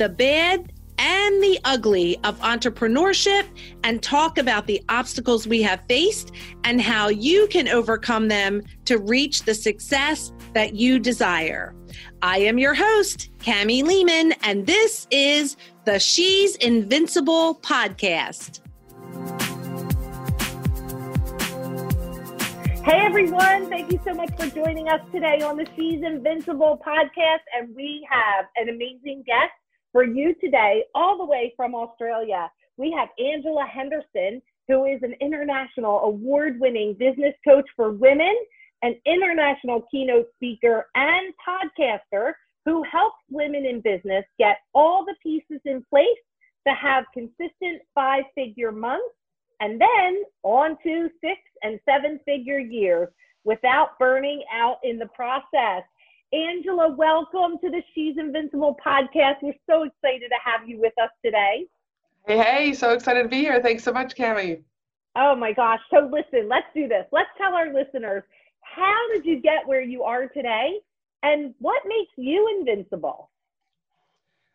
the bad, and the ugly of entrepreneurship and talk about the obstacles we have faced and how you can overcome them to reach the success that you desire. I am your host, Cami Lehman, and this is the She's Invincible podcast. Hey everyone, thank you so much for joining us today on the She's Invincible podcast. And we have an amazing guest for you today, all the way from Australia. We have Angela Henderson, who is an international award winning business coach for women, an international keynote speaker, and podcaster who helps women in business get all the pieces in place to have consistent five figure months and then on to six and seven figure years without burning out in the process. Angela, welcome to the She's Invincible podcast. We're so excited to have you with us today. Hey, hey, so excited to be here. Thanks so much, Cami. Oh my gosh. So listen, let's do this. Let's tell our listeners how did you get where you are today and what makes you invincible?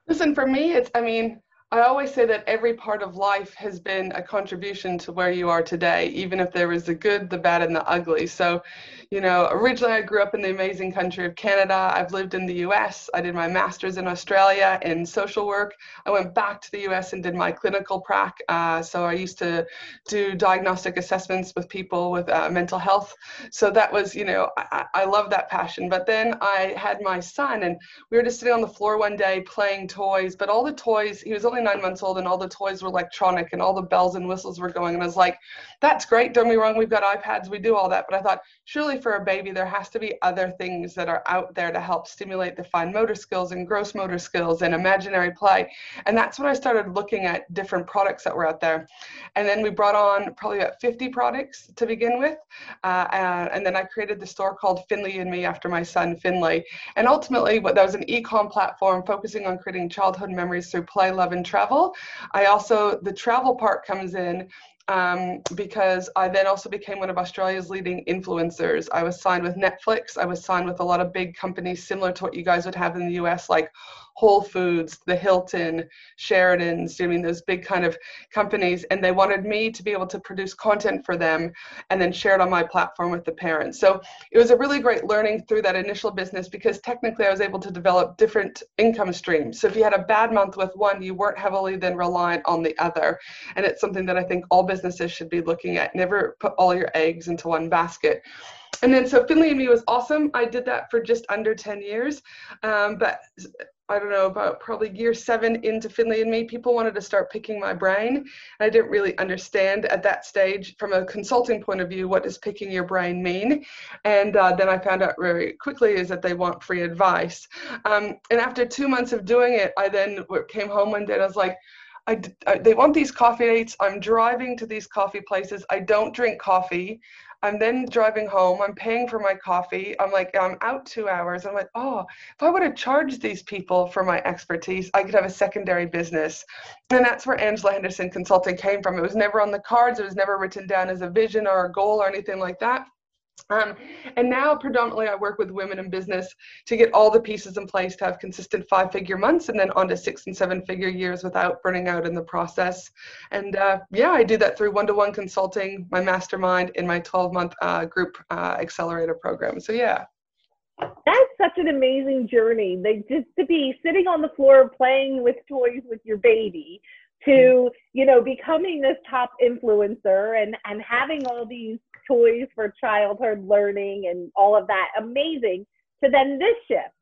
Listen, for me, it's, I mean, I always say that every part of life has been a contribution to where you are today, even if there was the good, the bad, and the ugly. So, you know, originally I grew up in the amazing country of Canada. I've lived in the US. I did my master's in Australia in social work. I went back to the US and did my clinical prac. Uh, so I used to do diagnostic assessments with people with uh, mental health. So that was, you know, I, I love that passion. But then I had my son, and we were just sitting on the floor one day playing toys, but all the toys, he was only nine months old and all the toys were electronic and all the bells and whistles were going. And I was like, that's great. Don't me wrong. We've got iPads. We do all that. But I thought, surely for a baby, there has to be other things that are out there to help stimulate the fine motor skills and gross motor skills and imaginary play. And that's when I started looking at different products that were out there. And then we brought on probably about 50 products to begin with. Uh, and, and then I created the store called Finley and Me after my son, Finley. And ultimately, what that was an e-com platform focusing on creating childhood memories through play, love, and travel. I also, the travel part comes in um, because I then also became one of Australia's leading influencers. I was signed with Netflix. I was signed with a lot of big companies similar to what you guys would have in the US, like Whole Foods, the Hilton, Sheraton's, I mean, those big kind of companies. And they wanted me to be able to produce content for them and then share it on my platform with the parents. So it was a really great learning through that initial business because technically I was able to develop different income streams. So if you had a bad month with one, you weren't heavily then reliant on the other. And it's something that I think all should be looking at. Never put all your eggs into one basket and then so Finley and me was awesome. I did that for just under 10 years. Um, but I don't know, about probably year seven into Finley and me, people wanted to start picking my brain. I didn't really understand at that stage, from a consulting point of view, what does picking your brain mean? And uh, then I found out very quickly is that they want free advice. Um, and after two months of doing it, I then came home one day and I was like, I, I, they want these coffee dates. I'm driving to these coffee places. I don't drink coffee. I'm then driving home. I'm paying for my coffee. I'm like, I'm out two hours. I'm like, oh, if I would have charged these people for my expertise, I could have a secondary business. And that's where Angela Henderson Consulting came from. It was never on the cards. It was never written down as a vision or a goal or anything like that. Um, and now predominantly I work with women in business to get all the pieces in place to have consistent five figure months and then on to six and seven figure years without burning out in the process. And uh, yeah, I do that through one-to-one consulting, my mastermind in my 12 month uh, group uh, accelerator program. So yeah. That's such an amazing journey. Like just to be sitting on the floor playing with toys with your baby to, you know, becoming this top influencer and, and having all these toys for childhood learning and all of that. Amazing. To then this shift.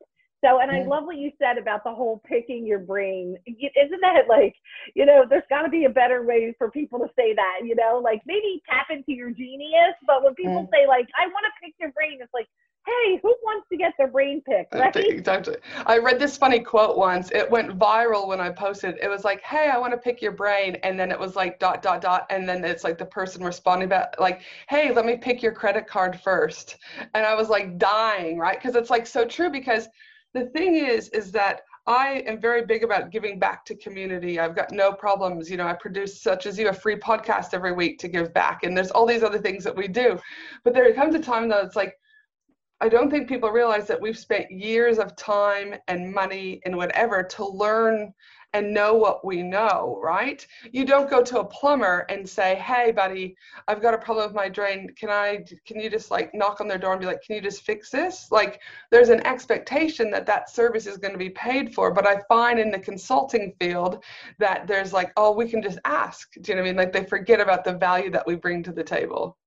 So, and I love what you said about the whole picking your brain. Isn't that like, you know, there's got to be a better way for people to say that, you know, like maybe tap into your genius. But when people say, like, I want to pick your brain, it's like, hey, who wants to get their brain picked, right? Exactly. I read this funny quote once. It went viral when I posted. It was like, hey, I want to pick your brain. And then it was like dot, dot, dot. And then it's like the person responding back, like, hey, let me pick your credit card first. And I was like dying, right? Because it's like so true because the thing is, is that I am very big about giving back to community. I've got no problems. You know, I produce such as you a free podcast every week to give back, and there's all these other things that we do. But there comes a time that it's like, I don't think people realize that we've spent years of time and money and whatever to learn and know what we know, right? You don't go to a plumber and say, "Hey, buddy, I've got a problem with my drain. Can I? Can you just like knock on their door and be like, can you just fix this?" Like, there's an expectation that that service is going to be paid for. But I find in the consulting field that there's like, "Oh, we can just ask." Do you know what I mean? Like they forget about the value that we bring to the table.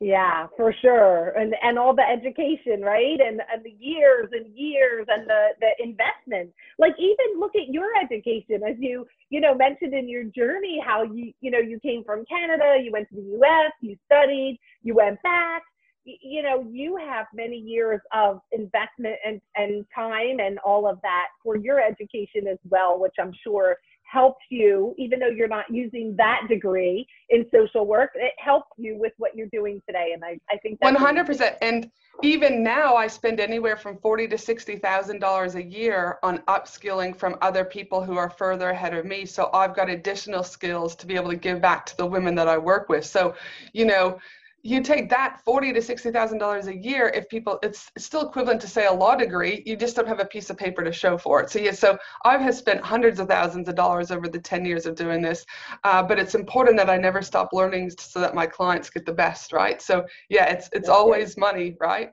Yeah, for sure. And and all the education, right? And and the years and years and the the investment. Like even look at your education as you, you know, mentioned in your journey how you, you know, you came from Canada, you went to the US, you studied, you went back. You know, you have many years of investment and, and time and all of that for your education as well, which I'm sure helps you, even though you're not using that degree in social work, it helps you with what you're doing today. And I, I think that's 100%. And even now, I spend anywhere from forty to sixty thousand dollars a year on upskilling from other people who are further ahead of me. So I've got additional skills to be able to give back to the women that I work with. So, you know, you take that forty to sixty thousand dollars a year if people it's, still equivalent to say a law degree you just don't have a piece of paper to show for it. So yeah so i have spent hundreds of thousands of dollars over the 10 years of doing this uh, but it's important that i never stop learning so that my clients get the best right? So yeah it's it's always money right?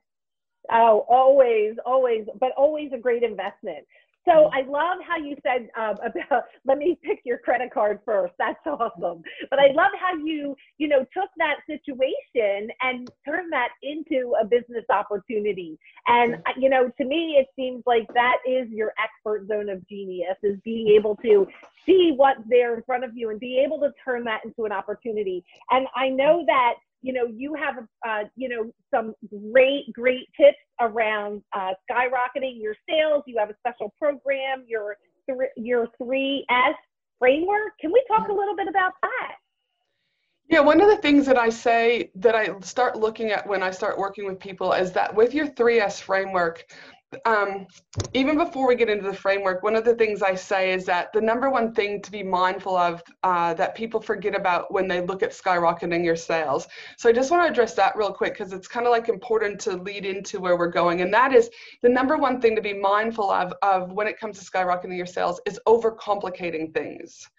Oh always always but always a great investment so. I love how you said um, about let me pick your credit card first. That's awesome. But I love how you you know took that situation and turned that into a business opportunity. And you know to me it seems like that is your expert zone of genius is being able to see what's there in front of you and be able to turn that into an opportunity. And I know that you know, you have, uh, you know, some great, great tips around uh, skyrocketing your sales. You have a special program, your, th- your 3S framework. Can we talk a little bit about that? Yeah, one of the things that I say that I start looking at when I start working with people is that with your 3S framework, um, even before we get into the framework, one of the things I say is that the number one thing to be mindful of uh, that people forget about when they look at skyrocketing your sales. So I just want to address that real quick because it's kind of like important to lead into where we're going. And that is the number one thing to be mindful of, of when it comes to skyrocketing your sales is overcomplicating things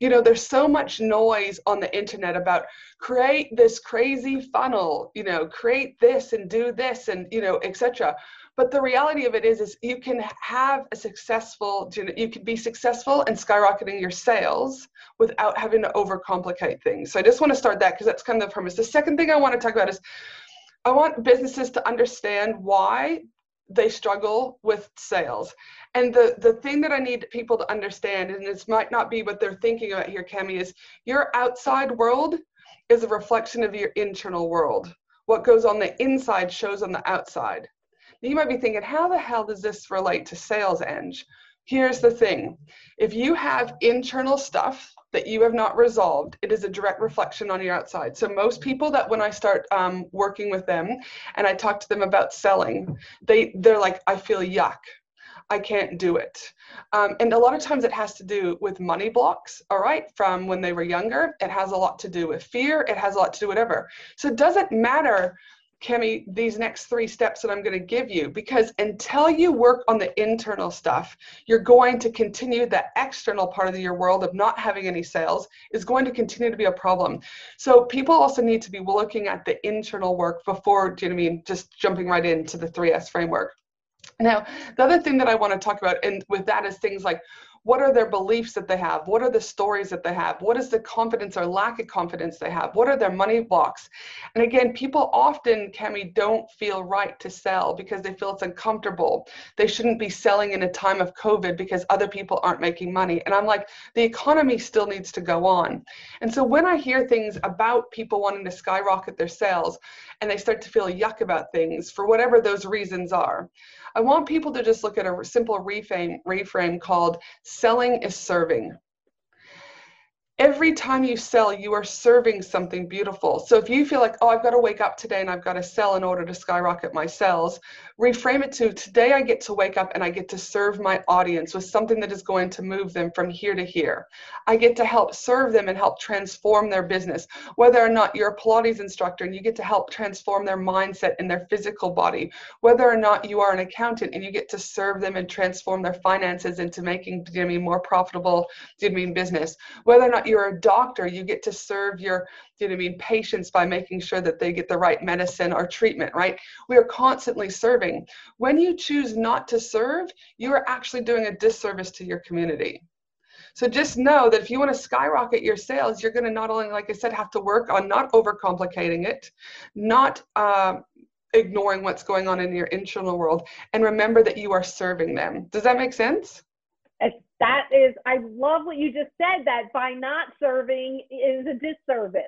you know there's so much noise on the internet about create this crazy funnel you know create this and do this and you know etc but the reality of it is is you can have a successful you can be successful in skyrocketing your sales without having to overcomplicate things. So i just want to start that because that's kind of the premise. The second thing i want to talk about is i want businesses to understand why they struggle with sales. And the the thing that i need people to understand and this might not be what they're thinking about here cami is your outside world is a reflection of your internal world. What goes on the inside shows on the outside you might be thinking, how the hell does this relate to sales eng? Here's the thing if you have internal stuff that you have not resolved, it is a direct reflection on your outside. So, most people that when I start um, working with them and I talk to them about selling, they, they're like, I feel yuck. I can't do it. Um, and a lot of times it has to do with money blocks, all right, from when they were younger. It has a lot to do with fear. It has a lot to do whatever. So it doesn't matter Cami, these next three steps that I'm going to give you because until you work on the internal stuff, you're going to continue the external part of your world of not having any sales is going to continue to be a problem. So people also need to be looking at the internal work before, do you know what I mean, just jumping right into the 3S framework. Now, the other thing that I want to talk about and with that is things like what are their beliefs that they have? What are the stories that they have? What is the confidence or lack of confidence they have? What are their money blocks? And again people often Cami don't feel right to sell because they feel it's uncomfortable. They shouldn't be selling in a time of covid because other people aren't making money. And i'm like the economy still needs to go on. And so when i hear things about people wanting to skyrocket their sales and they start to feel yuck about things for whatever those reasons are I want people to just look at a simple reframe, reframe called selling is serving every time you sell, you are serving something beautiful. So if you feel like, oh, I've got to wake up today and I've got to sell in order to skyrocket my sales, reframe it to today I get to wake up and I get to serve my audience with something that is going to move them from here to here. I get to help serve them and help transform their business. Whether or not you're a Pilates instructor and you get to help transform their mindset and their physical body, whether or not you are an accountant and you get to serve them and transform their finances into making you more profitable you know, business, whether or not you're a doctor, you get to serve your, you know I mean, patients by making sure that they get the right medicine or treatment, right? We are constantly serving. When you choose not to serve, you are actually doing a disservice to your community. So just know that if you want to skyrocket your sales, you're going to not only, like I said, have to work on not overcomplicating it, not uh, ignoring what's going on in your internal world, and remember that you are serving them. Does that make sense? That is, I love what you just said that by not serving is a disservice.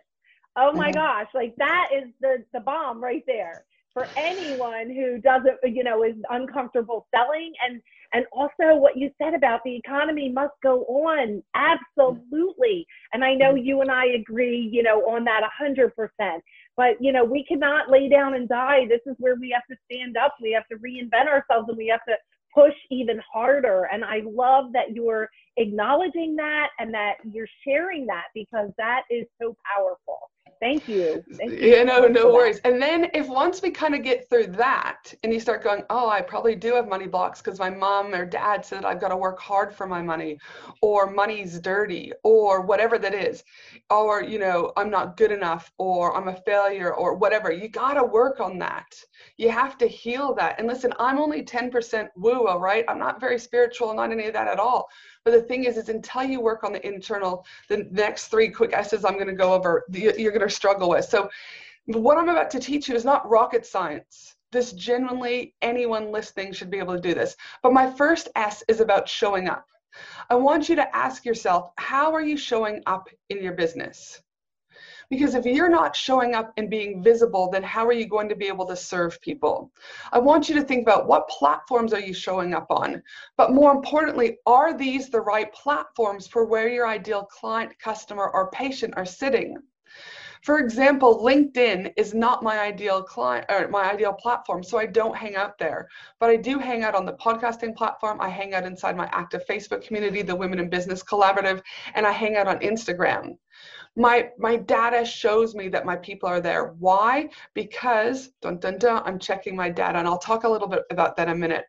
Oh my mm-hmm. gosh, like that is the, the bomb right there for anyone who doesn't, you know, is uncomfortable selling. And, and also what you said about the economy must go on. Absolutely. And I know mm-hmm. you and I agree, you know, on that a hundred percent. But, you know, we cannot lay down and die. This is where we have to stand up. We have to reinvent ourselves and we have to push even harder. And I love that you're acknowledging that and that you're sharing that because that is so powerful. Thank you. Thank you. Yeah, no, no worries. And then if once we kind of get through that and you start going, oh, I probably do have money blocks because my mom or dad said I've got to work hard for my money or money's dirty or whatever that is, or, you know, I'm not good enough or I'm a failure or whatever. You got to work on that. You have to heal that. And listen, I'm only 10% woo, all right? I'm not very spiritual, not any of that at all. But the thing is, is until you work on the internal, the next three quick S's I'm going to go over, you're going to struggle with. So what I'm about to teach you is not rocket science. This genuinely, anyone listening should be able to do this. But my first S is about showing up. I want you to ask yourself, how are you showing up in your business? Because if you're not showing up and being visible, then how are you going to be able to serve people? I want you to think about what platforms are you showing up on? But more importantly, are these the right platforms for where your ideal client, customer, or patient are sitting? For example, LinkedIn is not my ideal client or my ideal platform, so I don't hang out there. But I do hang out on the podcasting platform. I hang out inside my active Facebook community, the Women in Business Collaborative, and I hang out on Instagram my my data shows me that my people are there. Why? Because dun, dun, dun, i'm checking my data and i'll talk a little bit about that in a minute.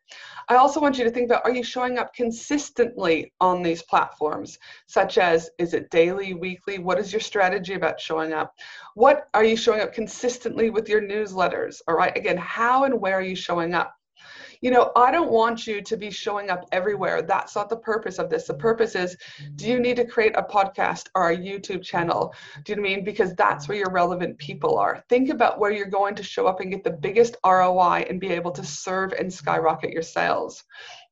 I also want you to think about are you showing up consistently on these platforms such as is it daily weekly? What is your strategy about showing up? What are you showing up consistently with your newsletters? All right again how and where are you showing up you know, I don't want you to be showing up everywhere. That's not the purpose of this. The purpose is do you need to create a podcast or a YouTube channel? Do you know I mean? Because that's where your relevant people are. Think about where you're going to show up and get the biggest ROI and be able to serve and skyrocket your sales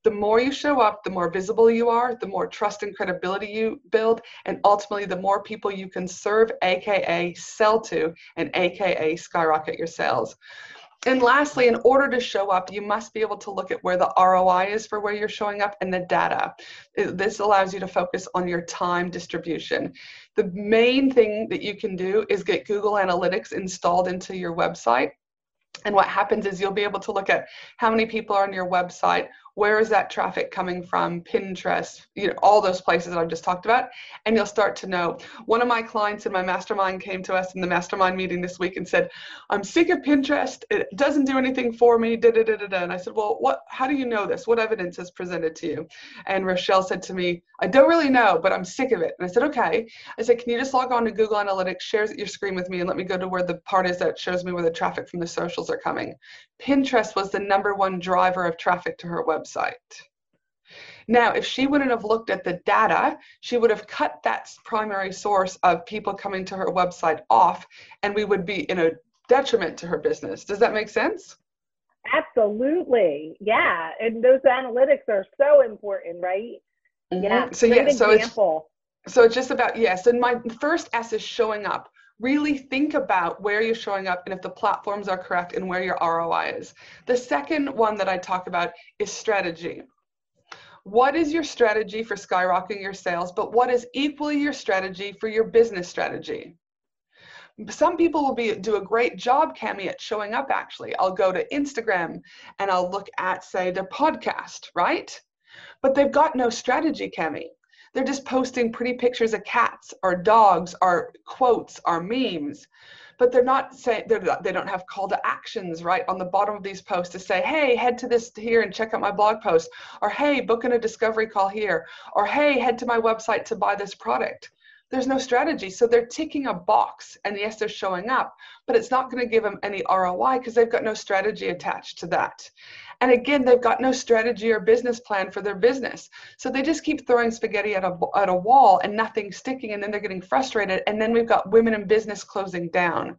the more you show up, the more visible you are, the more trust and credibility you build, and ultimately the more people you can serve, aka sell to, and aka skyrocket your sales. And lastly, in order to show up, you must be able to look at where the ROI is for where you're showing up and the data. This allows you to focus on your time distribution. The main thing that you can do is get Google Analytics installed into your website. And what happens is you'll be able to look at how many people are on your website, where is that traffic coming from pinterest you know all those places that i've just talked about. And you'll start to know. One of my clients in my mastermind came to us in the mastermind meeting this week and said i'm sick of pinterest. It doesn't do anything for me. Da, da, da, da, da. and i said well what how do you know this? What evidence is presented to you? And rochelle said to me i don't really know but i'm sick of it. And i said okay. I said can you just log on to google analytics share your screen with me and let me go to where the part is that shows me where the traffic from the socials are coming? Pinterest was the number one driver of traffic to her website website. Now, if she wouldn't have looked at the data, she would have cut that primary source of people coming to her website off, and we would be in a detriment to her business. Does that make sense? Absolutely. Yeah. And those analytics are so important, right? Mm-hmm. Yeah. So yeah, so example. it's so it's just about yes. And my first S is showing up. Really think about where you're showing up and if the platforms are correct and where your ROI is. The second one that I talk about is strategy. What is your strategy for skyrocketing your sales, but what is equally your strategy for your business strategy? some people will be do a great job cami at showing up actually i'll go to instagram and i'll look at say their podcast right but they've got no strategy cami they're just posting pretty pictures of cats or dogs or quotes or memes but they're not saying they don't have call to actions right on the bottom of these posts to say hey head to this here and check out my blog post or hey book in a discovery call here or hey head to my website to buy this product there's no strategy. So they're ticking a box and yes, they're showing up, but it's not going to give them any ROI because they've got no strategy attached to that. And again, they've got no strategy or business plan for their business. So they just keep throwing spaghetti at a, at a wall and nothing sticking. And then they're getting frustrated. And then we've got women in business closing down.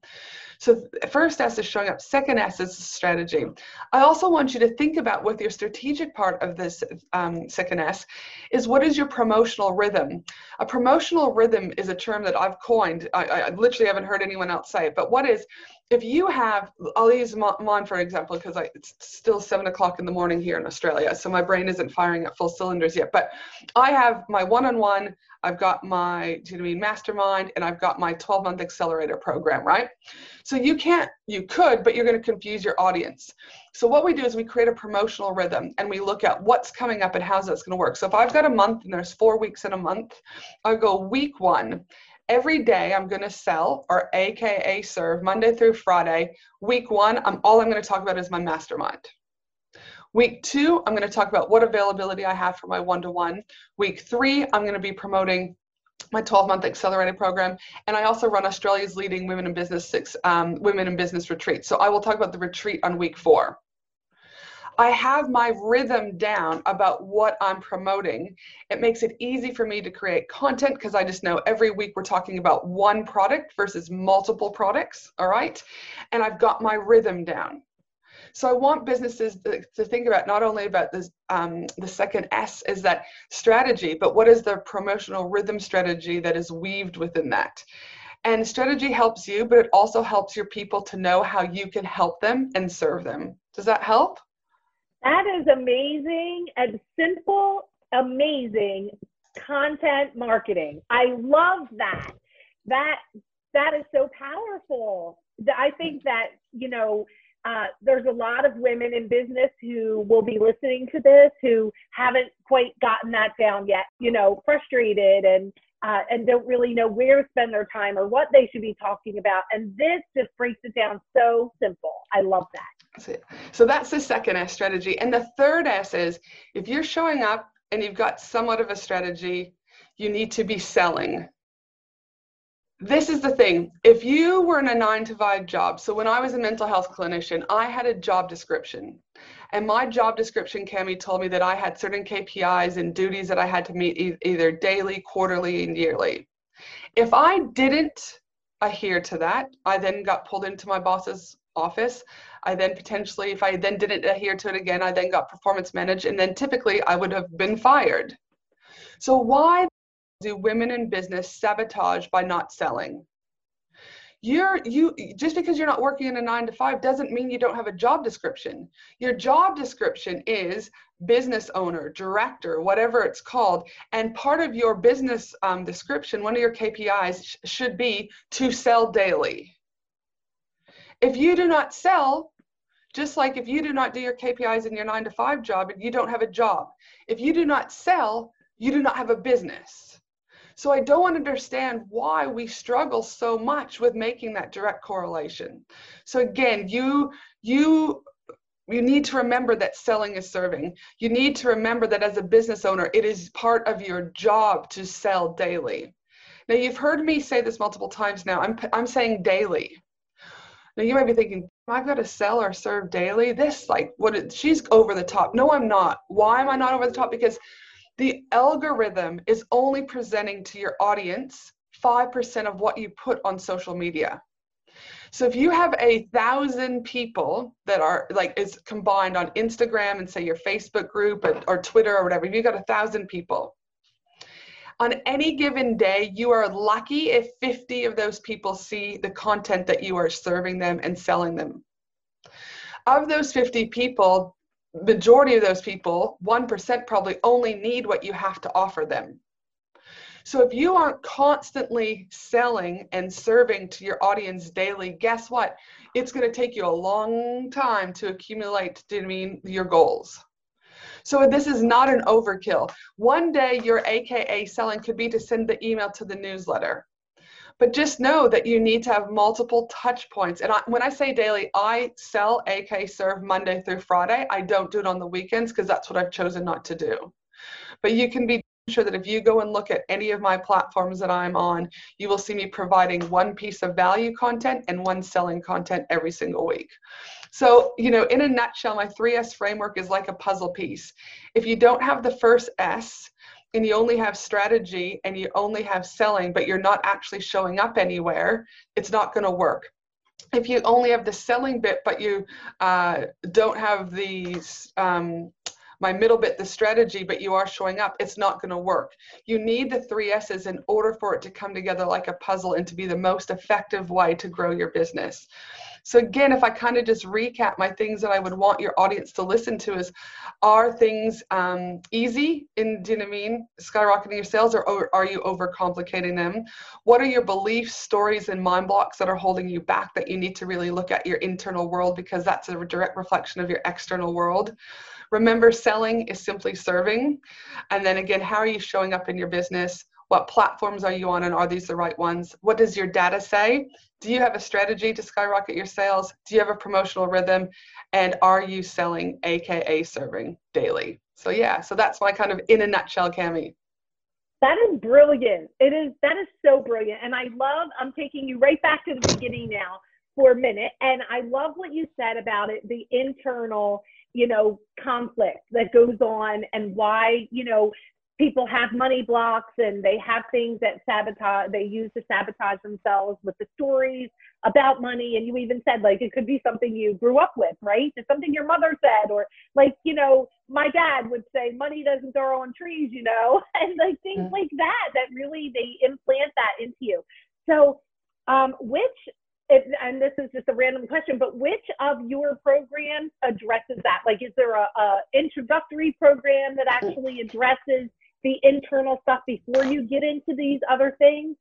So first S is showing up, second S is strategy. I also want you to think about with your strategic part of this um, second S is what is your promotional rhythm? A promotional rhythm is a term that I've coined. I, I literally haven't heard anyone else say it, but what is if you have, I'll use mine for example, because it's still seven o'clock in the morning here in Australia, so my brain isn't firing at full cylinders yet. But I have my one-on-one, I've got my, do you know mean, mastermind, and I've got my 12-month accelerator program, right? So you can't, you could, but you're going to confuse your audience. So what we do is we create a promotional rhythm, and we look at what's coming up and how's that's going to work. So if I've got a month and there's four weeks in a month, I go week one every day I'm going to sell or AKA serve Monday through Friday. Week one, I'm all I'm going to talk about is my mastermind. Week two, I'm going to talk about what availability I have for my one to one. Week three, I'm going to be promoting my 12 month accelerated program and i also run australia's leading women in business six um, women in business retreat so i will talk about the retreat on week four I have my rhythm down about what I'm promoting. It makes it easy for me to create content because I just know every week we're talking about one product versus multiple products. All right. And I've got my rhythm down. So I want businesses to, think about not only about this, um, the second S is that strategy, but what is the promotional rhythm strategy that is weaved within that? And strategy helps you, but it also helps your people to know how you can help them and serve them. Does that help? That is amazing and simple, amazing content marketing. I love that. That that is so powerful. I think that you know uh, there's a lot of women in business who will be listening to this who haven't quite gotten that down yet. You know, frustrated and uh, and don't really know where to spend their time or what they should be talking about. And this just breaks it down so simple. I love that. So that's the second S strategy. And the third S is if you're showing up and you've got somewhat of a strategy, you need to be selling. This is the thing. If you were in a nine to five job, so when I was a mental health clinician, I had a job description. And my job description, Cami, told me that I had certain KPIs and duties that I had to meet e- either daily, quarterly, and yearly. If I didn't adhere to that, I then got pulled into my boss's office. I then potentially, if I then didn't adhere to it again, I then got performance managed, and then typically I would have been fired. So, why do women in business sabotage by not selling? you're you just because you're not working in a nine to five doesn't mean you don't have a job description your job description is business owner director whatever it's called and part of your business um, description one of your kpis sh- should be to sell daily if you do not sell just like if you do not do your kpis in your nine to five job and you don't have a job if you do not sell you do not have a business so I don't understand why we struggle so much with making that direct correlation. So again, you you you need to remember that selling is serving. You need to remember that as a business owner, it is part of your job to sell daily. Now, you've heard me say this multiple times now. I'm, I'm saying daily. Now, you might be thinking, I've got to sell or serve daily. This, like, what? Is, she's over the top. No, I'm not. Why am I not over the top? Because the algorithm is only presenting to your audience 5% of what you put on social media. So if you have a thousand people that are like is combined on Instagram and say your Facebook group or Twitter or whatever, if you got a thousand people, on any given day, you are lucky if 50 of those people see the content that you are serving them and selling them. Of those 50 people, majority of those people, 1% probably only need what you have to offer them. So if you aren't constantly selling and serving to your audience daily, guess what? It's going to take you a long time to accumulate, do you mean, your goals. So this is not an overkill. One day your AKA selling could be to send the email to the newsletter. But just know that you need to have multiple touch points. And I, when I say daily, I sell AK serve Monday through Friday. I don't do it on the weekends because that's what I've chosen not to do. But you can be sure that if you go and look at any of my platforms that I'm on, you will see me providing one piece of value content and one selling content every single week. So, you know, in a nutshell, my 3S framework is like a puzzle piece. If you don't have the first S, and you only have strategy and you only have selling, but you're not actually showing up anywhere, it's not going to work. If you only have the selling bit, but you uh, don't have the um, my middle bit, the strategy, but you are showing up, it's not going to work. You need the three S's in order for it to come together like a puzzle and to be the most effective way to grow your business. So again, if I kind of just recap my things that I would want your audience to listen to is, are things um, easy in, do you know what I mean, skyrocketing your sales or are you overcomplicating them? What are your beliefs, stories, and mind blocks that are holding you back that you need to really look at your internal world because that's a direct reflection of your external world? Remember, selling is simply serving. And then again, how are you showing up in your business? What platforms are you on, and are these the right ones? What does your data say? Do you have a strategy to skyrocket your sales? Do you have a promotional rhythm? And are you selling, AKA serving daily? So, yeah, so that's my kind of in a nutshell, Cami. That is brilliant. It is, that is so brilliant. And I love, I'm taking you right back to the beginning now for a minute. And I love what you said about it the internal you know, conflict that goes on and why, you know, people have money blocks and they have things that sabotage they use to sabotage themselves with the stories about money. And you even said like it could be something you grew up with right? It's something your mother said or like you know my dad would say money doesn't grow on trees you know? And like things mm-hmm. like that that really they implant that into you. So um, which it, and this is just a random question, but which of your programs addresses that? Like, is there a, a introductory program that actually addresses the internal stuff before you get into these other things?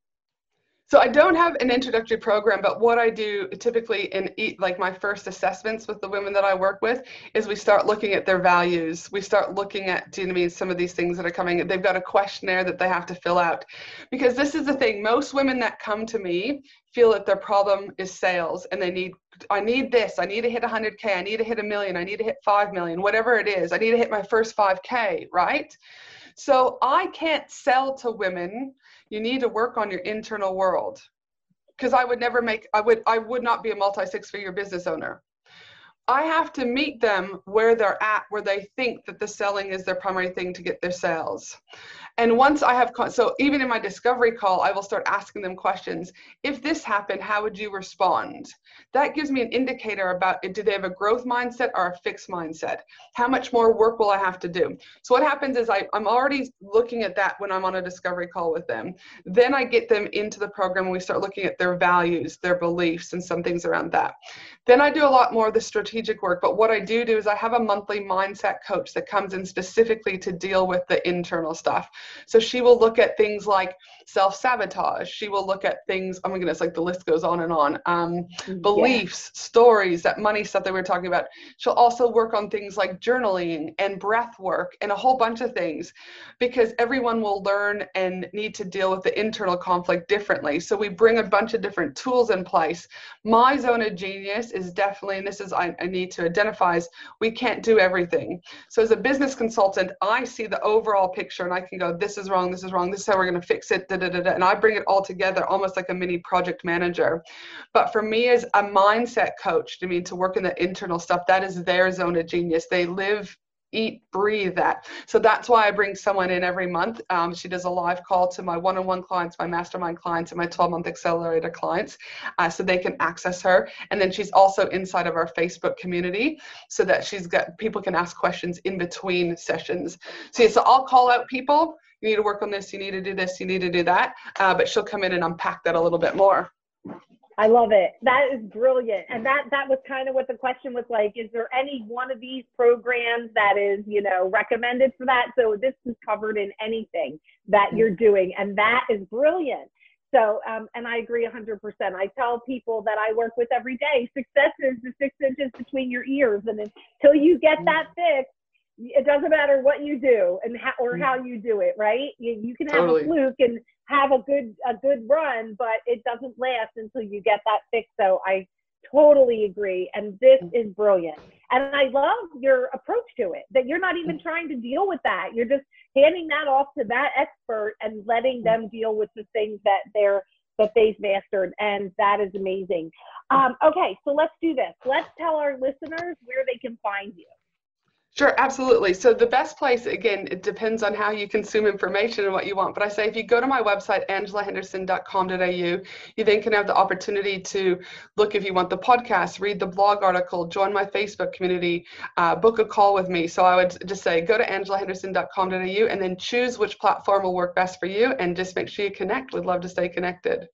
So I don't have an introductory program, but what I do typically in like my first assessments with the women that I work with is we start looking at their values. We start looking at, do you know I mean, some of these things that are coming. They've got a questionnaire that they have to fill out. Because this is the thing, most women that come to me feel that their problem is sales and they need I need this. I need to hit 100K. I need to hit a million. I need to hit 5 million, whatever it is. I need to hit my first 5K, right? So I can't sell to women. You need to work on your internal world. Because I would never make, I would, I would not be a multi six figure business owner. I have to meet them where they're at, where they think that the selling is their primary thing to get their sales. And once I have, so even in my discovery call, I will start asking them questions. If this happened, how would you respond? That gives me an indicator about do they have a growth mindset or a fixed mindset? How much more work will I have to do? So what happens is I, I'm already looking at that when I'm on a discovery call with them. Then I get them into the program and we start looking at their values, their beliefs, and some things around that. Then I do a lot more of the strategic work. But what I do do is I have a monthly mindset coach that comes in specifically to deal with the internal stuff. So she will look at things like self sabotage. She will look at things, oh my goodness, like the list goes on and on. Um, beliefs, yeah. stories, that money stuff that we are talking about. She'll also work on things like journaling and breath work and a whole bunch of things because everyone will learn and need to deal with the internal conflict differently. So we bring a bunch of different tools in place. My zone of genius is definitely, and this is I, I need to identify, is we can't do everything. So as a business consultant, I see the overall picture and I can go, this is wrong, this is wrong, this is how we're going to fix it da, da, da, and I bring it all together almost like a mini project manager. But for me as a mindset coach, I mean, to work in the internal stuff, that is their zone of genius. They live eat, breathe that. So that's why I bring someone in every month. Um, she does a live call to my one on one clients, my mastermind clients, and my 12 month accelerator clients uh, so they can access her. And then she's also inside of our Facebook community so that she's got people can ask questions in between sessions. So, yeah, so I'll call out people. You need to work on this, you need to do this, you need to do that. Uh, but she'll come in and unpack that a little bit more. I love it. That is brilliant. And that that was kind of what the question was like. Is there any one of these programs that is, you know, recommended for that? So this is covered in anything that you're doing. And that is brilliant. So, um, and I agree 100%. I tell people that I work with every day, success is the six inches between your ears. And until you get that fixed, it doesn't matter what you do and how, or mm. how you do it, right? You, you can have totally. a fluke and have a good a good run, but it doesn't last until you get that fix. So I totally agree, and this mm. is brilliant. And I love your approach to it. That you're not even mm. trying to deal with that. You're just handing that off to that expert and letting them deal with the things that they're that they've mastered, and that is amazing. Um, okay, so let's do this. Let's tell our listeners where they can find you. Sure, absolutely. So the best place, again, it depends on how you consume information and what you want. But I say if you go to my website, angelahenderson.com.au, you then can have the opportunity to look if you want the podcast, read the blog article, join my Facebook community, uh, book a call with me. So I would just say go to angelahenderson.com.au and then choose which platform will work best for you and just make sure you connect. We'd love to stay connected.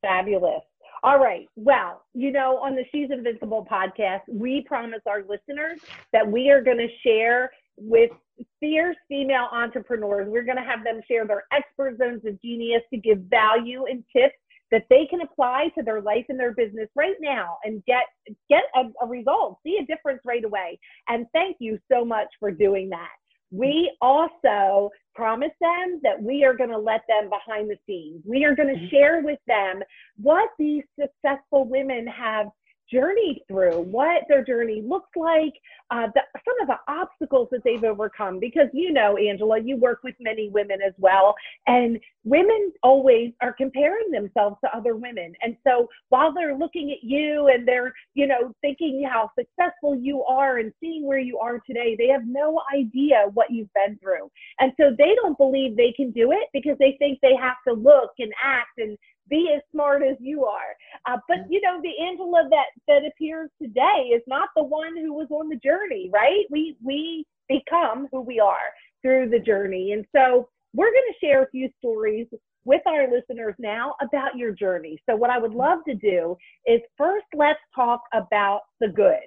Fabulous. All right. Well, you know, on the She's Invincible podcast, we promise our listeners that we are going to share with fierce female entrepreneurs. We're going to have them share their expert zones of genius to give value and tips that they can apply to their life and their business right now and get get a, a result, see a difference right away. And thank you so much for doing that. We also promise them that we are going to let them behind the scenes. We are going to mm-hmm. share with them what these successful women have journeyed through, what their journey looks like, uh, the, some of the obstacles that they've overcome. Because you know, Angela, you work with many women as well, and women always are comparing themselves to other women. And so while they're looking at you and they're, you know, thinking how successful you are and seeing where you are today, they have no idea what you've been through. And so they don't believe they can do it because they think they have to look and act and be as smart as you are. Uh, but you know, the Angela that that appears today is not the one who was on the journey, right? We we become who we are through the journey, and so we're going to share a few stories with our listeners now about your journey. So what I would love to do is first let's talk about the good.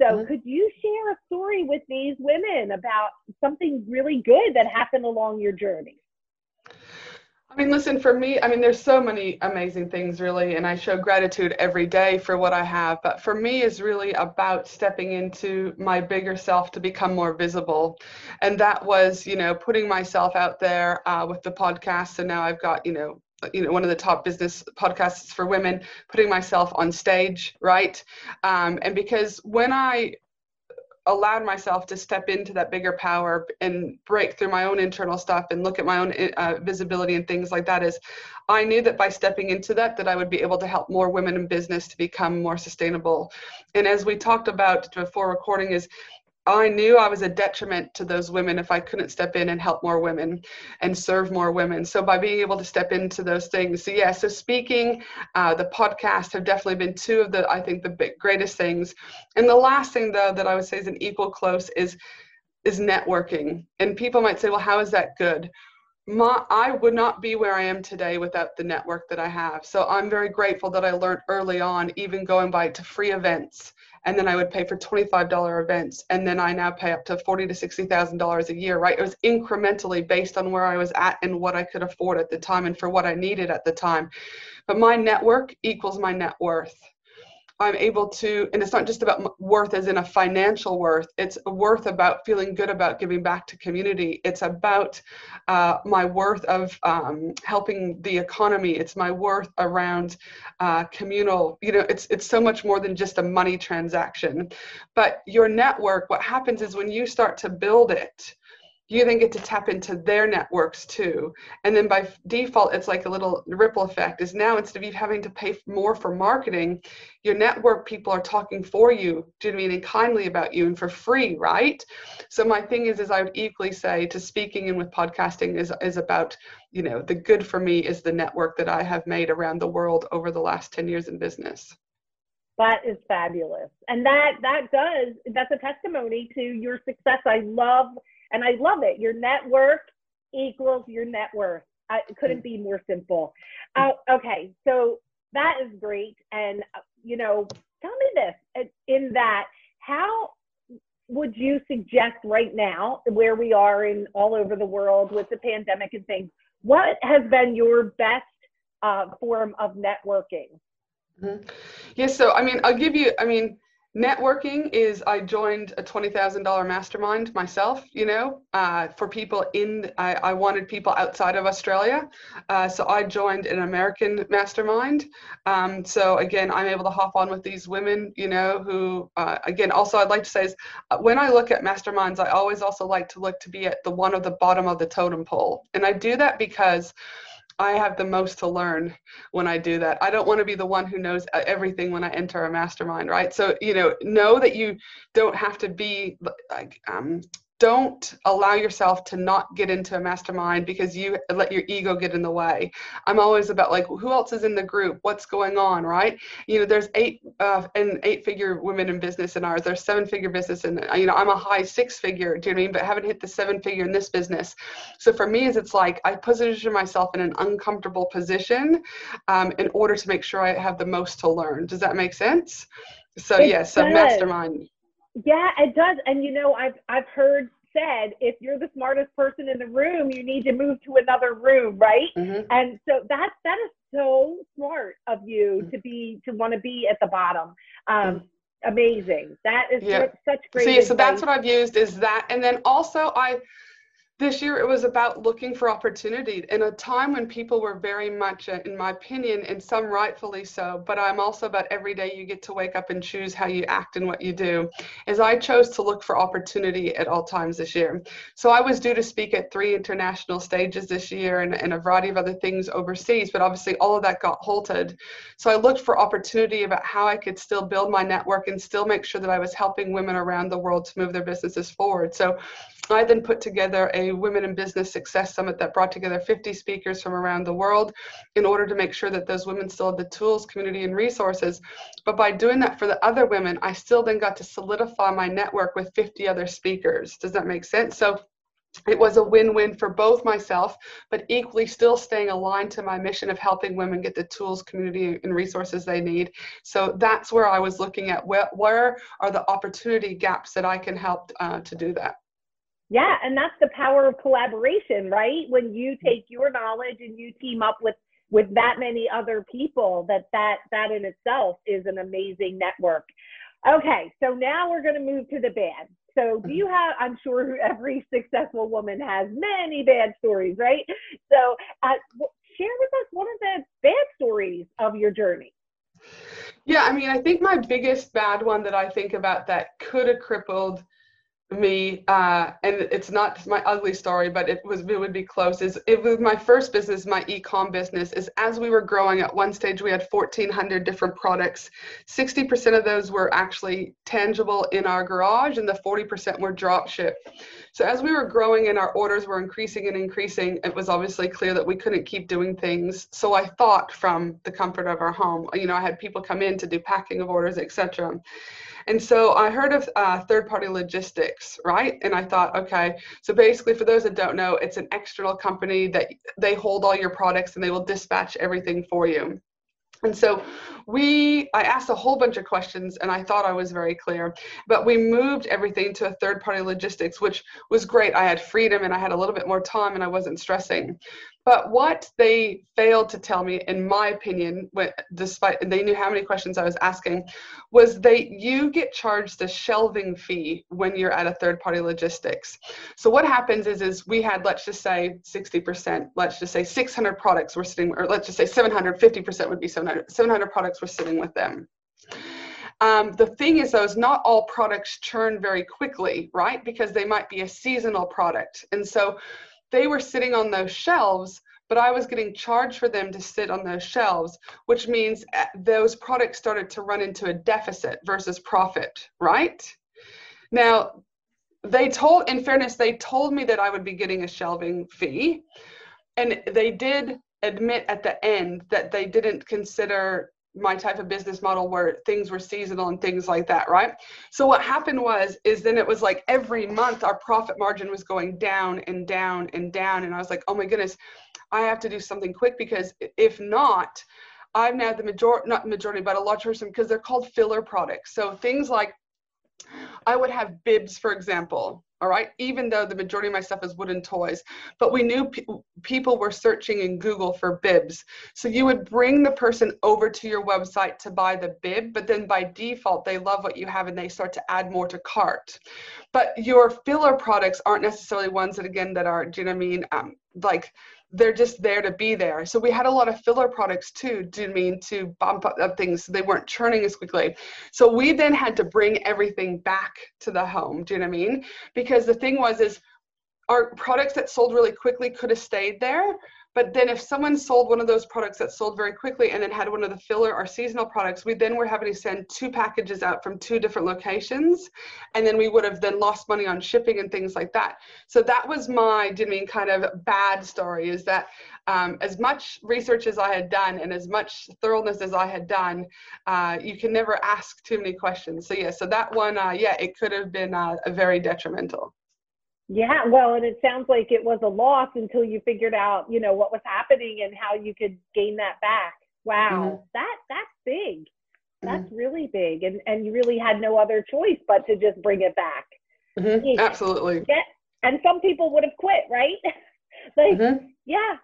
So mm-hmm. could you share a story with these women about something really good that happened along your journey? I mean, listen, for me, I mean, there's so many amazing things, really, and I show gratitude every day for what I have. But for me, is really about stepping into my bigger self to become more visible. And that was, you know, putting myself out there uh, with the podcast. And now I've got, you know, you know one of the top business podcasts for women putting myself on stage right um, and because when i allowed myself to step into that bigger power and break through my own internal stuff and look at my own uh, visibility and things like that is i knew that by stepping into that that i would be able to help more women in business to become more sustainable. And as we talked about before recording is I knew I was a detriment to those women if I couldn't step in and help more women and serve more women. So by being able to step into those things, so yeah, so speaking, uh, the podcast have definitely been two of the I think the big, greatest things. And the last thing though that I would say is an equal close is is networking. And people might say, well, how is that good? My, I would not be where I am today without the network that I have. So I'm very grateful that I learned early on, even going by to free events and then I would pay for $25 events, and then I now pay up to forty to sixty thousand dollars a year. Right? It was incrementally based on where I was at and what I could afford at the time, and for what I needed at the time. But my network equals my net worth. I'm able to, and it's not just about worth as in a financial worth, it's worth about feeling good about giving back to community. It's about uh, my worth of um, helping the economy. It's my worth around uh, communal, you know, it's, it's so much more than just a money transaction. But your network, what happens is when you start to build it, you then get to tap into their networks too. And then by default, it's like a little ripple effect is now instead of you having to pay more for marketing, your network people are talking for you, do you mean, and kindly about you and for free, right? So my thing is, is I would equally say to speaking and with podcasting is, is about, you know, the good for me is the network that I have made around the world over the last 10 years in business. That is fabulous. And that that does that's a testimony to your success. I love and I love it. Your network equals your net worth. I, it couldn't be more simple. Uh, okay, so that is great. And, uh, you know, tell me this in that, how would you suggest right now, where we are in all over the world with the pandemic and things, what has been your best uh, form of networking? Mm-hmm. Yes, yeah, so I mean, I'll give you, I mean, networking is i joined a $20000 mastermind myself you know uh, for people in I, I, wanted people outside of australia. Uh, so i joined an american mastermind. Um, so again i'm able to hop on with these women you know who uh, again also i'd like to say is uh, when i look at masterminds i always also like to look to be at the one of the bottom of the totem pole. And i do that because I have the most to learn when I do that. I don't want to be the one who knows everything when I enter a mastermind, right? So, you know, know that you don't have to be like um, don't allow yourself to not get into a mastermind because you let your ego get in the way. I'm always about like who else is in the group? What's going on right? You know there's eight uh, and eight figure women in business in ours. There's seven figure business and you know i'm a high six figure do you know what i mean? But haven't hit the seven figure in this business. So for me is it's like i position myself in an uncomfortable position um, in order to make sure i have the most to learn. Does that make sense? So yes yeah, so mastermind yeah, it does. And you know, I've I've heard said if you're the smartest person in the room, you need to move to another room, right? Mm-hmm. And so that that is so smart of you mm-hmm. to be to want to be at the bottom. Um, mm-hmm. Amazing. That is yeah. such great. So yeah, so that's what I've used is that, and then also I this year it was about looking for opportunity in a time when people were very much uh, in my opinion and some rightfully so but i'm also about every day you get to wake up and choose how you act and what you do As i chose to look for opportunity at all times this year. So i was due to speak at three international stages this year and, and a variety of other things overseas but obviously all of that got halted. So i looked for opportunity about how i could still build my network and still make sure that i was helping women around the world to move their businesses forward. So I then put together a Women in Business Success Summit that brought together 50 speakers from around the world in order to make sure that those women still had the tools, community, and resources. But by doing that for the other women, I still then got to solidify my network with 50 other speakers. Does that make sense? So it was a win-win for both myself but equally still staying aligned to my mission of helping women get the tools community and resources they need so that's where i was looking at where, where are the opportunity gaps that i can help uh, to do that yeah, and that's the power of collaboration, right? When you take your knowledge and you team up with with that many other people, that that that in itself is an amazing network. Okay, so now we're going to move to the bad. So, do you have? I'm sure every successful woman has many bad stories, right? So, uh, share with us one of the bad stories of your journey. Yeah, I mean, I think my biggest bad one that I think about that could have crippled me uh, and it's not my ugly story but it was it would be close is it was my first business my e-com business is as we were growing at one stage we had 1400 different products. 60% of those were actually tangible in our garage and the 40% were drop ship. So as we were growing and our orders were increasing and increasing it was obviously clear that we couldn't keep doing things. So i thought from the comfort of our home you know i had people come in to do packing of orders etc and so I heard of uh, third party logistics, right? And I thought, okay, so basically, for those that don't know, it's an external company that they hold all your products and they will dispatch everything for you. And so we, I asked a whole bunch of questions and I thought I was very clear, but we moved everything to a third party logistics, which was great. I had freedom and I had a little bit more time and I wasn't stressing. But what they failed to tell me, in my opinion, despite they knew how many questions I was asking, was they you get charged a shelving fee when you're at a third party logistics. So what happens is is we had let's just say 60%, let's just say 600 products were sitting, or let's just say 750% would be 700, 700 products were sitting with them. Um, the thing is, though, is not all products churn very quickly, right? Because they might be a seasonal product. And so they were sitting on those shelves, but I was getting charged for them to sit on those shelves, which means uh, those products started to run into a deficit versus profit, right? Now, they told, in fairness, they told me that I would be getting a shelving fee. And they did admit at the end that they didn't consider my type of business model where things were seasonal and things like that right? So what happened was is then it was like every month our profit margin was going down and down and down and i was like oh my goodness i have to do something quick because if not i'm now the majority not majority but a lot large person because they're called filler products. So things like I would have bibs, for example, all right, even though the majority of my stuff is wooden toys. But we knew pe- people were searching in Google for bibs. So you would bring the person over to your website to buy the bib, but then by default, they love what you have and they start to add more to cart. But your filler products aren't necessarily ones that, again, that are, do you know what I mean? Um, like, they're just there to be there. So we had a lot of filler products too, do mean to bump up things so they weren't churning as quickly. So we then had to bring everything back to the home, do you know what I mean? Because the thing was is our products that sold really quickly could have stayed there, but then if someone sold one of those products that sold very quickly and then had one of the filler or seasonal products, we then were having to send two packages out from two different locations. And then we would have then lost money on shipping and things like that. So that was my, mean kind of bad story is that um, as much research as I had done and as much thoroughness as I had done, uh, you can never ask too many questions. So yeah, so that one, uh, yeah, it could have been uh, very detrimental. Yeah, well, and it sounds like it was a loss until you figured out, you know, what was happening and how you could gain that back. Wow, mm-hmm. that that's big. That's mm-hmm. really big, and and you really had no other choice but to just bring it back. Mm-hmm. Yeah. Absolutely. Yeah, and some people would have quit, right? like, mm-hmm. yeah,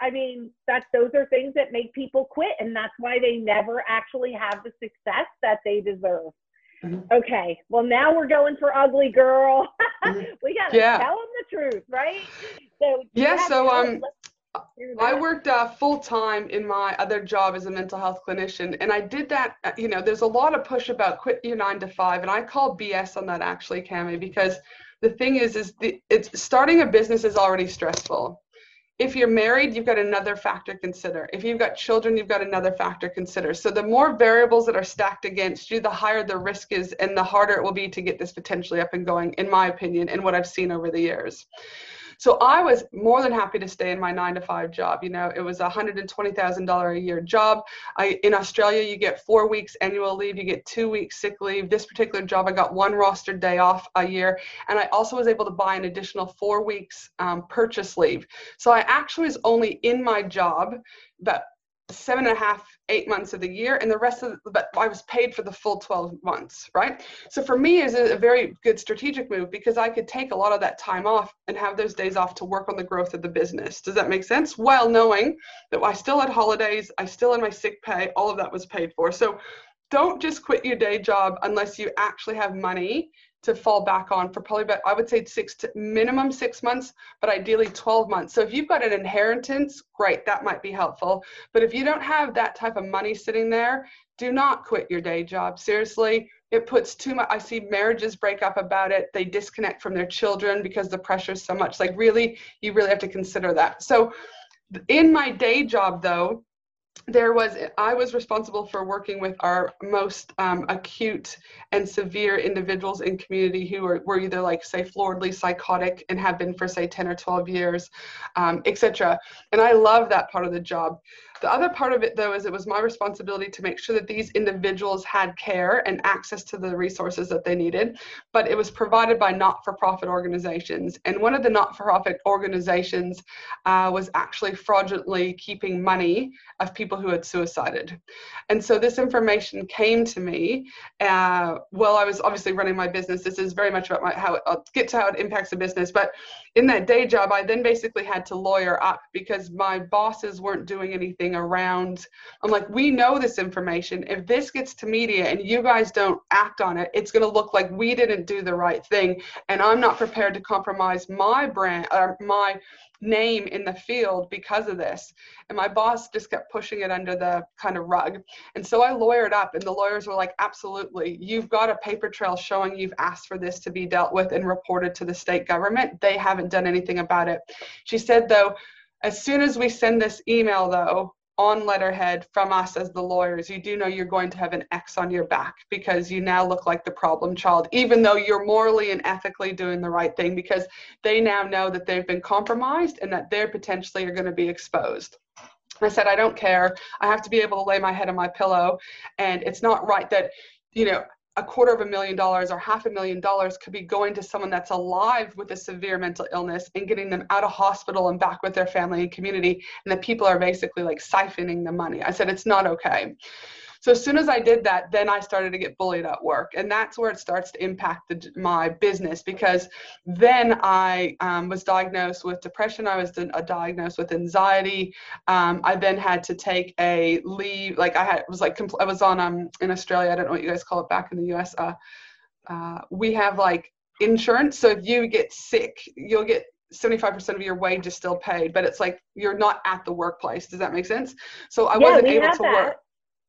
I mean, that those are things that make people quit, and that's why they never actually have the success that they deserve. Mm-hmm. Okay, well now we're going for ugly girl. Mm-hmm. we gotta yeah. tell them the truth, right? So yeah, so um, I worked uh, full time in my other job as a mental health clinician, and I did that. Uh, you know, there's a lot of push about quit your nine to five, and I call BS on that actually, Cami, because the thing is, is the, it's starting a business is already stressful if you're married, you've got another factor to consider. If you've got children, you've got another factor to consider. So the more variables that are stacked against you, the higher the risk is and the harder it will be to get this potentially up and going, in my opinion, and what I've seen over the years. So I was more than happy to stay in my nine to five job. You know, it was a $120,000 a year job. I, in Australia, you get four weeks annual leave, you get two weeks sick leave. This particular job, I got one rostered day off a year. And I also was able to buy an additional four weeks um, purchase leave. So I actually was only in my job about seven and a half, eight months of the year, and the rest of the, but I was paid for the full 12 months, right? So for me, is a very good strategic move because I could take a lot of that time off and have those days off to work on the growth of the business. Does that make sense? While knowing that I still had holidays, I still had my sick pay, all of that was paid for. So don't just quit your day job unless you actually have money to fall back on for probably about I would say six to minimum six months, but ideally 12 months. So if you've got an inheritance, great, that might be helpful. But if you don't have that type of money sitting there, do not quit your day job. Seriously, it puts too much. I see marriages break up about it. They disconnect from their children because the pressure is so much. Like really, you really have to consider that. So in my day job though, there was i was responsible for working with our most um, acute and severe individuals in community who are, were either like say floridly psychotic and have been for say 10 or 12 years um, etc and i love that part of the job the other part of it, though, is it was my responsibility to make sure that these individuals had care and access to the resources that they needed, but it was provided by not for profit organizations. And one of the not for profit organizations uh, was actually fraudulently keeping money of people who had suicided. And so this information came to me uh, while I was obviously running my business. This is very much about my, how it, I'll get to how it impacts the business, but in that day job, I then basically had to lawyer up because my bosses weren't doing anything around. I'm like, we know this information. If this gets to media and you guys don't act on it, it's going to look like we didn't do the right thing. And I'm not prepared to compromise my brand or my name in the field because of this. And my boss just kept pushing it under the kind of rug. And so I lawyered up, and the lawyers were like, absolutely, you've got a paper trail showing you've asked for this to be dealt with and reported to the state government. They haven't done anything about it. She said, though, as soon as we send this email, though, on letterhead from us as the lawyers, you do know you're going to have an X on your back because you now look like the problem child, even though you're morally and ethically doing the right thing because they now know that they've been compromised and that they're potentially are going to be exposed. I said, I don't care. I have to be able to lay my head on my pillow. And it's not right that, you know, a quarter of a million dollars or half a million dollars could be going to someone that's alive with a severe mental illness and getting them out of hospital and back with their family and community. And the people are basically like siphoning the money. I said it's not okay so as soon as I did that, then I started to get bullied at work, and that's where it starts to impact the, my business because then I um, was diagnosed with depression. I was diagnosed with anxiety. Um, I then had to take a leave. Like I had was like I was on um in Australia. I don't know what you guys call it back in the U.S. Uh, uh, we have like insurance. So if you get sick, you'll get 75% of your wage is still paid, but it's like you're not at the workplace. Does that make sense? So I yeah, wasn't able to that. work.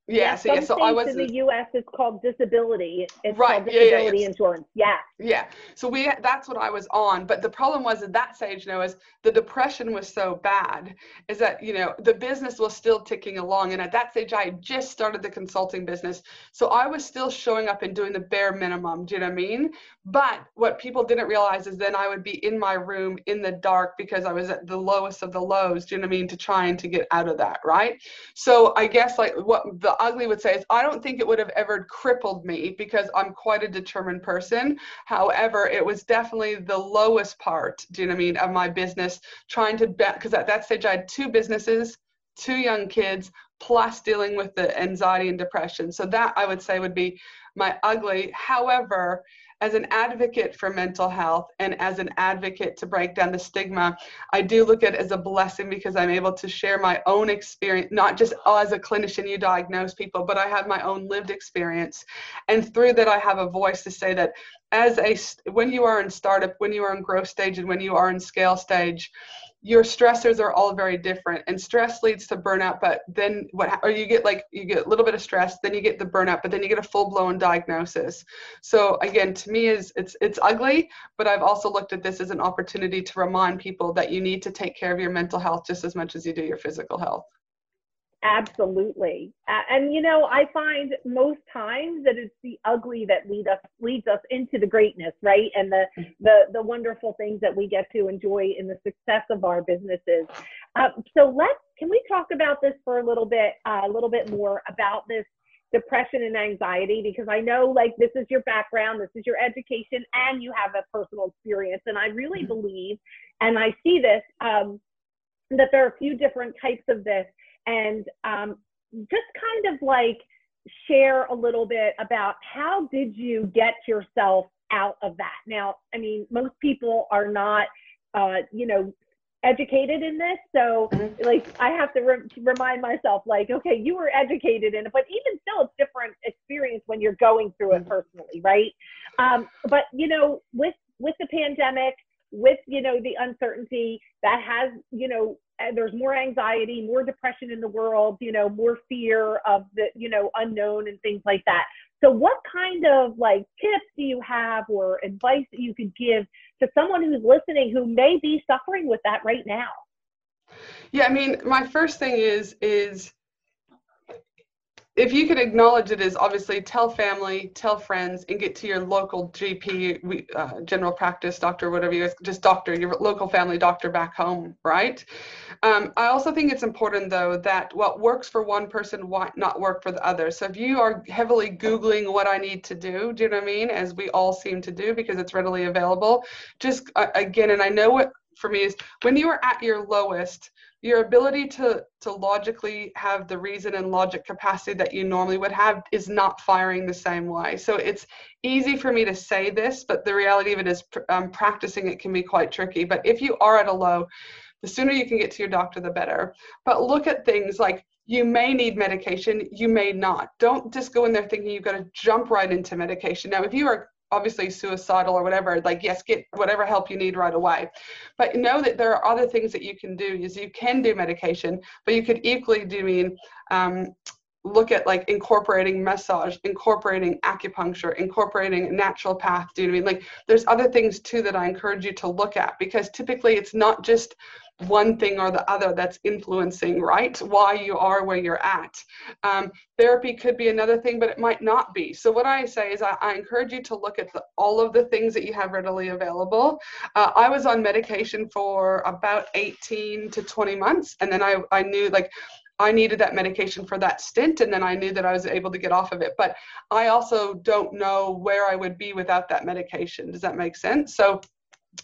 Yeah, so, yeah, so I was in the U.S. It's called disability. It's right, called disability yeah, yeah, insurance. Yeah. Yeah. So we that's what I was on, but the problem was at that stage, you know, is the depression was so bad, is that you know the business was still ticking along, and at that stage I had just started the consulting business, so I was still showing up and doing the bare minimum. Do you know what I mean? But what people didn't realize is then I would be in my room in the dark because I was at the lowest of the lows. Do you know what I mean? To trying to get out of that, right? So I guess like what the ugly would say is I don't think it would have ever crippled me because I'm quite a determined person. However, it was definitely the lowest part, do you know what I mean, of my business trying to because at that stage I had two businesses, two young kids, plus dealing with the anxiety and depression. So that I would say would be my ugly. However, as an advocate for mental health and as an advocate to break down the stigma, I do look at it as a blessing because I'm able to share my own experience, not just oh, as a clinician, you diagnose people, but I have my own lived experience. And through that, I have a voice to say that as a, when you are in startup, when you are in growth stage, and when you are in scale stage, your stressors are all very different and stress leads to burnout but then what or you get like you get a little bit of stress then you get the burnout but then you get a full-blown diagnosis. So again to me is it's it's ugly but i've also looked at this as an opportunity to remind people that you need to take care of your mental health just as much as you do your physical health Absolutely. And you know, I find most times that it's the ugly that lead us leads us into the greatness, right? And the the the wonderful things that we get to enjoy in the success of our businesses. Uh, so let's can we talk about this for a little bit, uh, a little bit more about this depression and anxiety because I know like this is your background, this is your education, and you have a personal experience. And I really mm-hmm. believe, and I see this, um, that there are a few different types of this and um, just kind of like share a little bit about how did you get yourself out of that now i mean most people are not uh, you know educated in this so mm-hmm. like i have to re- remind myself like okay you were educated in it but even still it's different experience when you're going through it mm-hmm. personally right um, but you know with with the pandemic with you know the uncertainty that has you know eh, there's more anxiety more depression in the world you know more fear of the you know unknown and things like that. So what kind of like tips do you have or advice that you could give to someone who's listening who may be suffering with that right now? Yeah i mean my first thing is is if you could acknowledge it as obviously tell family, tell friends, and get to your local GP, uh, general practice doctor, whatever you guys, just doctor, your local family doctor back home, right? Um, I also think it's important though that what works for one person might not work for the other. So if you are heavily Googling what I need to do, do you know what I mean? As we all seem to do because it's readily available, just uh, again, and I know what for me is when you are at your lowest, your ability to to logically have the reason and logic capacity that you normally would have is not firing the same way so it's easy for me to say this but the reality of it is um, practicing it can be quite tricky but if you are at a low the sooner you can get to your doctor, the better. But look at things like you may need medication, you may not. Don't just go in there thinking you've got to jump right into medication. Now, if you are obviously suicidal or whatever, like yes, get whatever help you need right away. But know that there are other things that you can do. Is you can do medication, but you could equally do mean um, look at like incorporating massage, incorporating acupuncture, incorporating naturopath. Do you know I mean? Like there's other things too that I encourage you to look at because typically it's not just one thing or the other that's influencing, right? Why you are where you're at. Um, therapy could be another thing, but it might not be. So, what I say is, I, I encourage you to look at the, all of the things that you have readily available. Uh, I was on medication for about 18 to 20 months, and then I, I knew like, I needed that medication for that stint, and then I knew that I was able to get off of it. But I also don't know where I would be without that medication. Does that make sense? So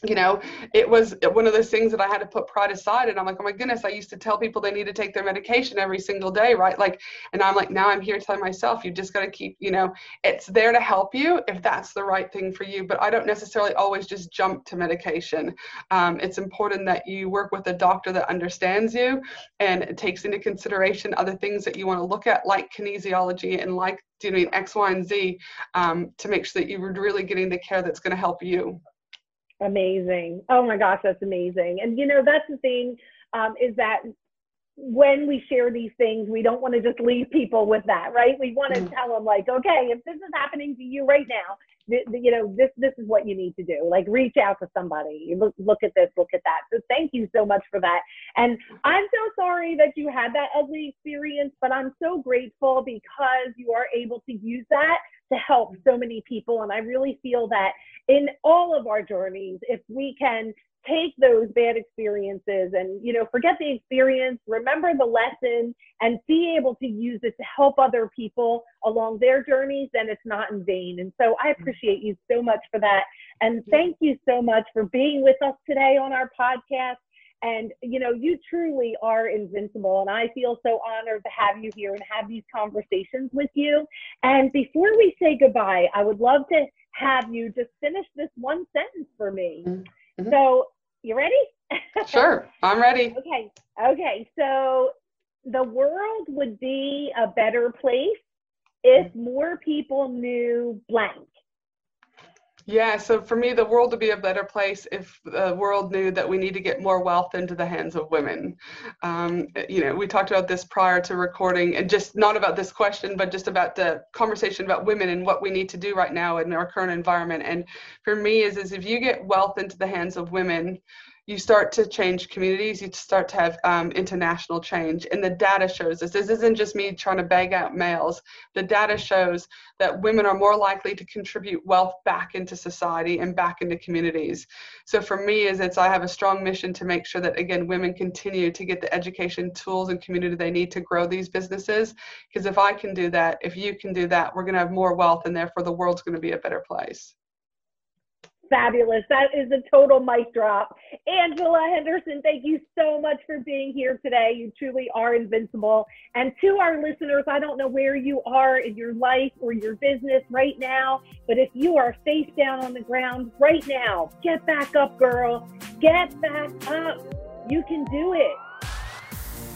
you know, it was one of those things that I had to put pride aside. And I'm like, oh my goodness, I used to tell people they need to take their medication every single day, right? Like, and I'm like, now I'm here telling myself, you just got to keep, you know, it's there to help you if that's the right thing for you. But I don't necessarily always just jump to medication. Um, it's important that you work with a doctor that understands you and takes into consideration other things that you want to look at, like kinesiology and like doing X, Y, and Z um, to make sure that you're really getting the care that's going to help you. Amazing. Oh my gosh, that's amazing. And you know, that's the thing um, is that when we share these things, we don't want to just leave people with that, right? We want to mm-hmm. tell them like, okay, if this is happening to you right now, th- you know, this this is what you need to do. Like, reach out to somebody. Look look at this. Look at that. So thank you so much for that. And I'm so sorry that you had that ugly experience, but I'm so grateful because you are able to use that to help so many people. And I really feel that in all of our journeys, if we can take those bad experiences and you know forget the experience remember the lesson and be able to use it to help other people along their journeys then it's not in vain. And so i mm-hmm. appreciate you so much for that. And thank you so much for being with us today on our podcast and you know you truly are invincible and i feel so honored to have you here and have these conversations with you. And before we say goodbye i would love to have you just finish this one sentence for me. Mm-hmm. so you ready? Sure i'm ready. Okay okay. So the world would be a better place if mm-hmm. more people knew blank yeah, so for me, the world would be a better place if the world knew that we need to get more wealth into the hands of women. Um, you know, we talked about this prior to recording, and just not about this question, but just about the conversation about women and what we need to do right now in our current environment. And for me, is is if you get wealth into the hands of women, you start to change communities, you start to have um, international change. And the data shows this. This isn't just me trying to bag out males. The data shows that women are more likely to contribute wealth back into society and back into communities. So for me, is it's I have a strong mission to make sure that again women continue to get the education, tools, and community they need to grow these businesses. Because if I can do that, if you can do that, we're going to have more wealth, and therefore the world's going to be a better place fabulous. That is a total mic drop. Angela Henderson, thank you so much for being here today. You truly are invincible. And to our listeners, I don't know where you are in your life or your business right now, but if you are face down on the ground right now, get back up, girl. Get back up. You can do it.